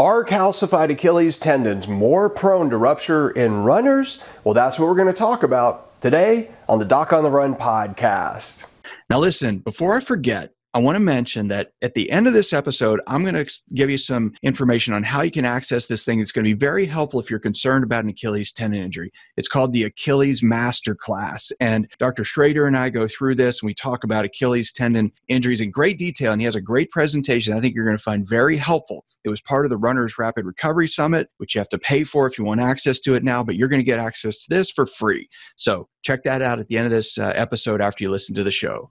Are calcified Achilles tendons more prone to rupture in runners? Well, that's what we're going to talk about today on the Doc on the Run podcast. Now, listen, before I forget, I want to mention that at the end of this episode, I'm going to give you some information on how you can access this thing. It's going to be very helpful if you're concerned about an Achilles tendon injury. It's called the Achilles Masterclass. And Dr. Schrader and I go through this and we talk about Achilles tendon injuries in great detail. And he has a great presentation I think you're going to find very helpful. It was part of the Runners Rapid Recovery Summit, which you have to pay for if you want access to it now, but you're going to get access to this for free. So check that out at the end of this uh, episode after you listen to the show.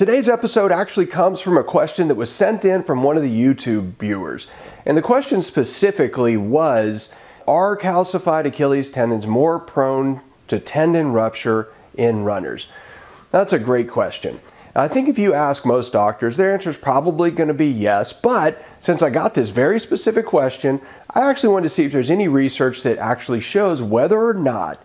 Today's episode actually comes from a question that was sent in from one of the YouTube viewers. And the question specifically was Are calcified Achilles tendons more prone to tendon rupture in runners? That's a great question. I think if you ask most doctors, their answer is probably going to be yes. But since I got this very specific question, I actually wanted to see if there's any research that actually shows whether or not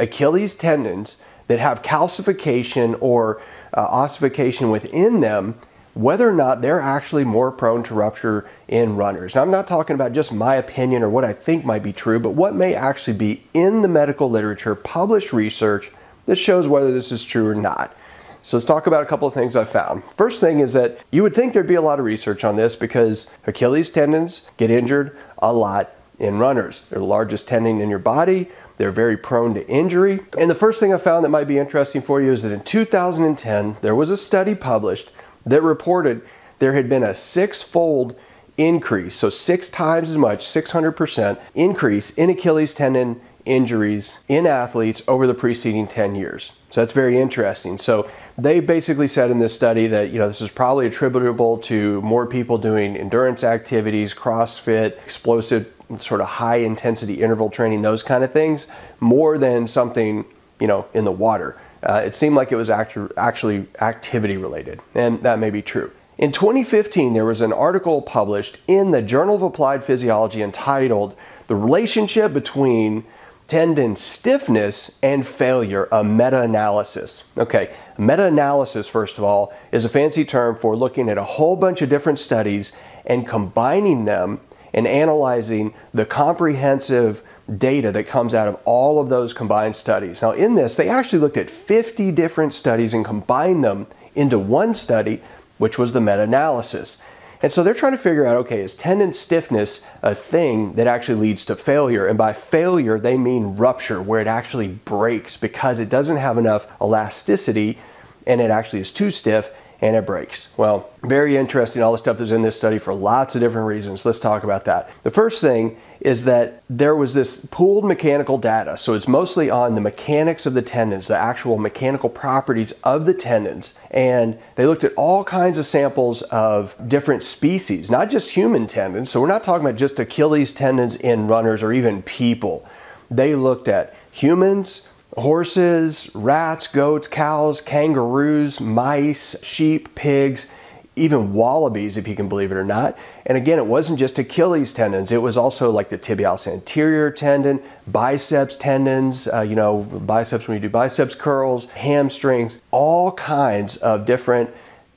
Achilles tendons that have calcification or uh, ossification within them, whether or not they're actually more prone to rupture in runners. Now, I'm not talking about just my opinion or what I think might be true, but what may actually be in the medical literature, published research that shows whether this is true or not. So let's talk about a couple of things I found. First thing is that you would think there'd be a lot of research on this because Achilles tendons get injured a lot in runners. They're the largest tendon in your body. They're very prone to injury. And the first thing I found that might be interesting for you is that in 2010, there was a study published that reported there had been a six fold increase, so six times as much, 600% increase in Achilles tendon injuries in athletes over the preceding 10 years. So that's very interesting. So they basically said in this study that you know this is probably attributable to more people doing endurance activities, CrossFit, explosive sort of high intensity interval training, those kind of things, more than something, you know, in the water. Uh, it seemed like it was actu- actually activity related, and that may be true. In 2015, there was an article published in the Journal of Applied Physiology entitled The Relationship Between Tendon Stiffness and Failure, a meta analysis. Okay, meta analysis, first of all, is a fancy term for looking at a whole bunch of different studies and combining them and analyzing the comprehensive data that comes out of all of those combined studies. Now, in this, they actually looked at 50 different studies and combined them into one study, which was the meta analysis. And so they're trying to figure out okay, is tendon stiffness a thing that actually leads to failure? And by failure, they mean rupture, where it actually breaks because it doesn't have enough elasticity and it actually is too stiff and it breaks. Well, very interesting, all the stuff that's in this study for lots of different reasons. Let's talk about that. The first thing is that there was this pooled mechanical data. So it's mostly on the mechanics of the tendons, the actual mechanical properties of the tendons. And they looked at all kinds of samples of different species, not just human tendons. So we're not talking about just Achilles tendons in runners or even people. They looked at humans, horses, rats, goats, cows, kangaroos, mice, sheep, pigs, even wallabies, if you can believe it or not. And again, it wasn't just Achilles tendons, it was also like the tibialis anterior tendon, biceps tendons, uh, you know, biceps when you do biceps curls, hamstrings, all kinds of different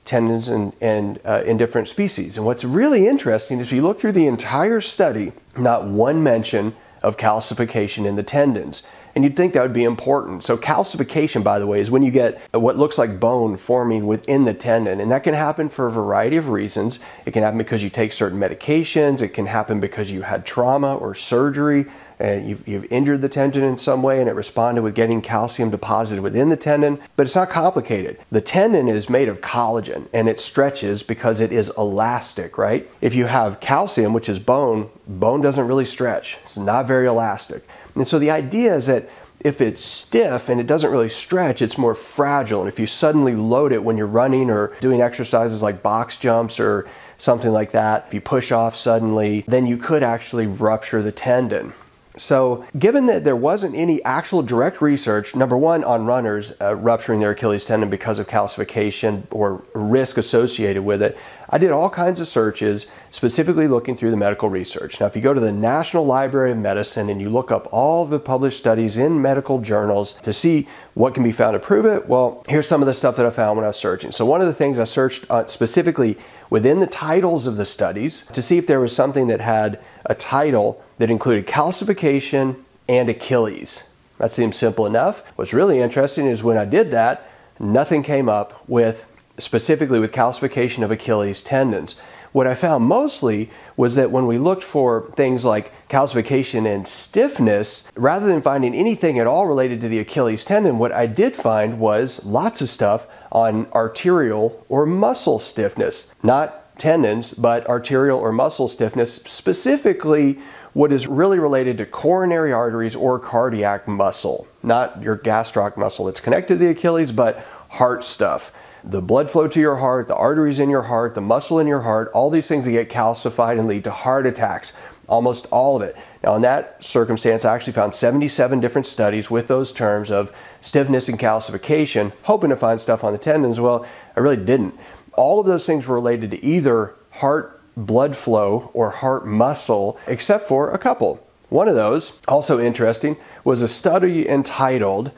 tendons and, and uh, in different species. And what's really interesting is if you look through the entire study, not one mention of calcification in the tendons. And you'd think that would be important. So, calcification, by the way, is when you get what looks like bone forming within the tendon. And that can happen for a variety of reasons. It can happen because you take certain medications, it can happen because you had trauma or surgery. And you've, you've injured the tendon in some way and it responded with getting calcium deposited within the tendon, but it's not complicated. The tendon is made of collagen and it stretches because it is elastic, right? If you have calcium, which is bone, bone doesn't really stretch, it's not very elastic. And so the idea is that if it's stiff and it doesn't really stretch, it's more fragile. And if you suddenly load it when you're running or doing exercises like box jumps or something like that, if you push off suddenly, then you could actually rupture the tendon. So, given that there wasn't any actual direct research, number one, on runners uh, rupturing their Achilles tendon because of calcification or risk associated with it, I did all kinds of searches specifically looking through the medical research. Now, if you go to the National Library of Medicine and you look up all the published studies in medical journals to see what can be found to prove it, well, here's some of the stuff that I found when I was searching. So, one of the things I searched uh, specifically within the titles of the studies to see if there was something that had a title that included calcification and Achilles. That seems simple enough. What's really interesting is when I did that, nothing came up with specifically with calcification of Achilles tendons. What I found mostly was that when we looked for things like calcification and stiffness, rather than finding anything at all related to the Achilles tendon, what I did find was lots of stuff on arterial or muscle stiffness. Not tendons, but arterial or muscle stiffness, specifically what is really related to coronary arteries or cardiac muscle, not your gastroc muscle that's connected to the Achilles, but heart stuff. The blood flow to your heart, the arteries in your heart, the muscle in your heart, all these things that get calcified and lead to heart attacks, almost all of it. Now, in that circumstance, I actually found 77 different studies with those terms of stiffness and calcification, hoping to find stuff on the tendons. Well, I really didn't. All of those things were related to either heart blood flow or heart muscle, except for a couple. One of those, also interesting, was a study entitled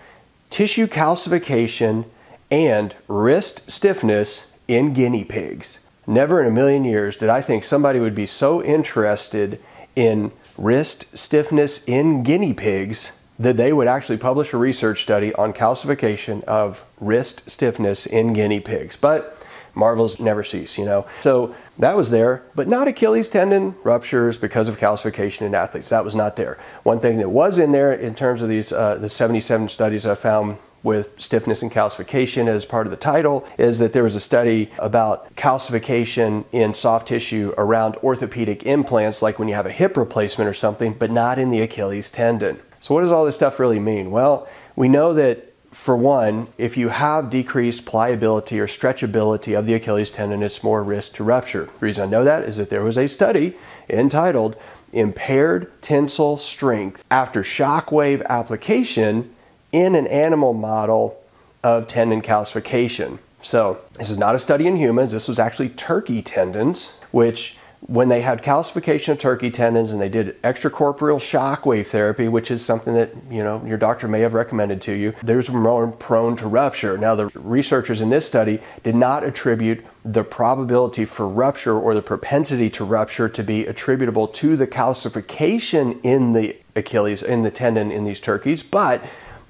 Tissue Calcification and Wrist Stiffness in Guinea Pigs. Never in a million years did I think somebody would be so interested in wrist stiffness in guinea pigs that they would actually publish a research study on calcification of wrist stiffness in guinea pigs. But marvels never cease, you know. So that was there, but not Achilles tendon ruptures because of calcification in athletes. That was not there. One thing that was in there in terms of these uh, the 77 studies I found with stiffness and calcification as part of the title is that there was a study about calcification in soft tissue around orthopedic implants, like when you have a hip replacement or something, but not in the Achilles tendon. So, what does all this stuff really mean? Well, we know that for one, if you have decreased pliability or stretchability of the Achilles tendon, it's more risk to rupture. The reason I know that is that there was a study entitled Impaired Tensile Strength After Shockwave Application in an animal model of tendon calcification. So, this is not a study in humans, this was actually turkey tendons, which when they had calcification of turkey tendons and they did extracorporeal shockwave therapy, which is something that you know your doctor may have recommended to you, there's more prone to rupture. Now, the researchers in this study did not attribute the probability for rupture or the propensity to rupture to be attributable to the calcification in the Achilles in the tendon in these turkeys, but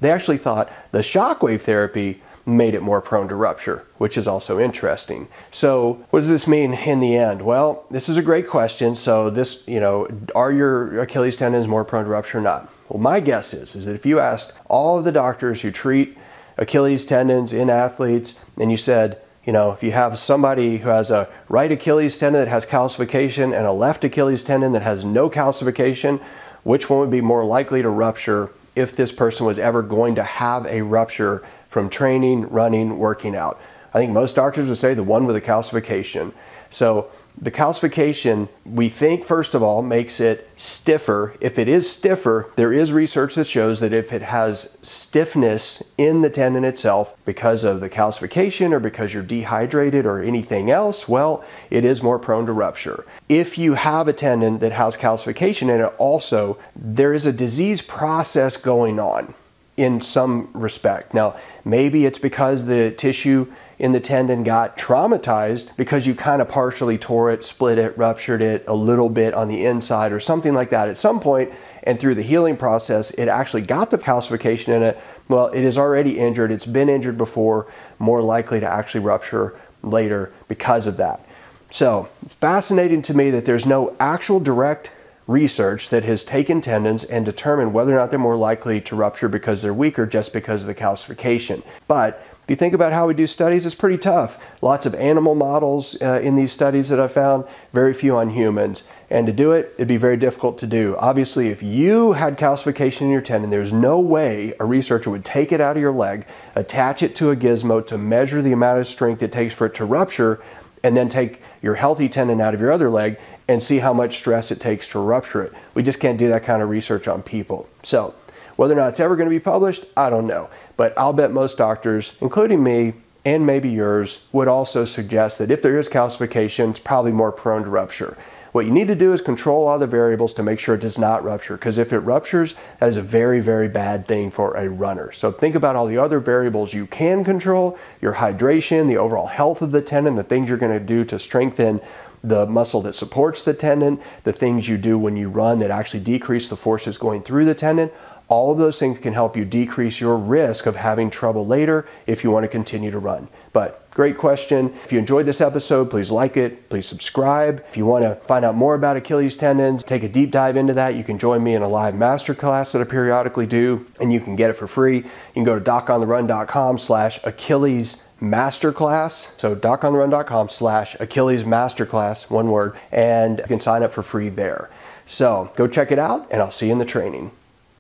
they actually thought the shockwave therapy made it more prone to rupture, which is also interesting. So, what does this mean in the end? Well, this is a great question. So, this, you know, are your Achilles tendons more prone to rupture or not? Well, my guess is is that if you asked all of the doctors who treat Achilles tendons in athletes and you said, you know, if you have somebody who has a right Achilles tendon that has calcification and a left Achilles tendon that has no calcification, which one would be more likely to rupture if this person was ever going to have a rupture from training, running, working out. I think most doctors would say the one with a calcification. So the calcification, we think, first of all, makes it stiffer. If it is stiffer, there is research that shows that if it has stiffness in the tendon itself because of the calcification or because you're dehydrated or anything else, well, it is more prone to rupture. If you have a tendon that has calcification in it, also, there is a disease process going on in some respect. Now, maybe it's because the tissue in the tendon got traumatized because you kind of partially tore it, split it, ruptured it a little bit on the inside or something like that at some point, and through the healing process, it actually got the calcification in it. Well, it is already injured, it's been injured before, more likely to actually rupture later because of that. So it's fascinating to me that there's no actual direct research that has taken tendons and determined whether or not they're more likely to rupture because they're weaker just because of the calcification. But if you think about how we do studies, it's pretty tough. Lots of animal models uh, in these studies that I found, very few on humans. And to do it, it'd be very difficult to do. Obviously, if you had calcification in your tendon, there's no way a researcher would take it out of your leg, attach it to a gizmo to measure the amount of strength it takes for it to rupture, and then take your healthy tendon out of your other leg and see how much stress it takes to rupture it. We just can't do that kind of research on people. So, whether or not it's ever going to be published, I don't know. But I'll bet most doctors, including me, and maybe yours, would also suggest that if there is calcification, it's probably more prone to rupture. What you need to do is control all the variables to make sure it does not rupture, because if it ruptures, that is a very, very bad thing for a runner. So think about all the other variables you can control your hydration, the overall health of the tendon, the things you're going to do to strengthen the muscle that supports the tendon, the things you do when you run that actually decrease the forces going through the tendon. All of those things can help you decrease your risk of having trouble later if you want to continue to run. But great question. If you enjoyed this episode, please like it, please subscribe. If you want to find out more about Achilles tendons, take a deep dive into that, you can join me in a live masterclass that I periodically do, and you can get it for free. You can go to docontherun.com slash Achilles masterclass. So docontherun.com slash Achilles masterclass, one word, and you can sign up for free there. So go check it out, and I'll see you in the training.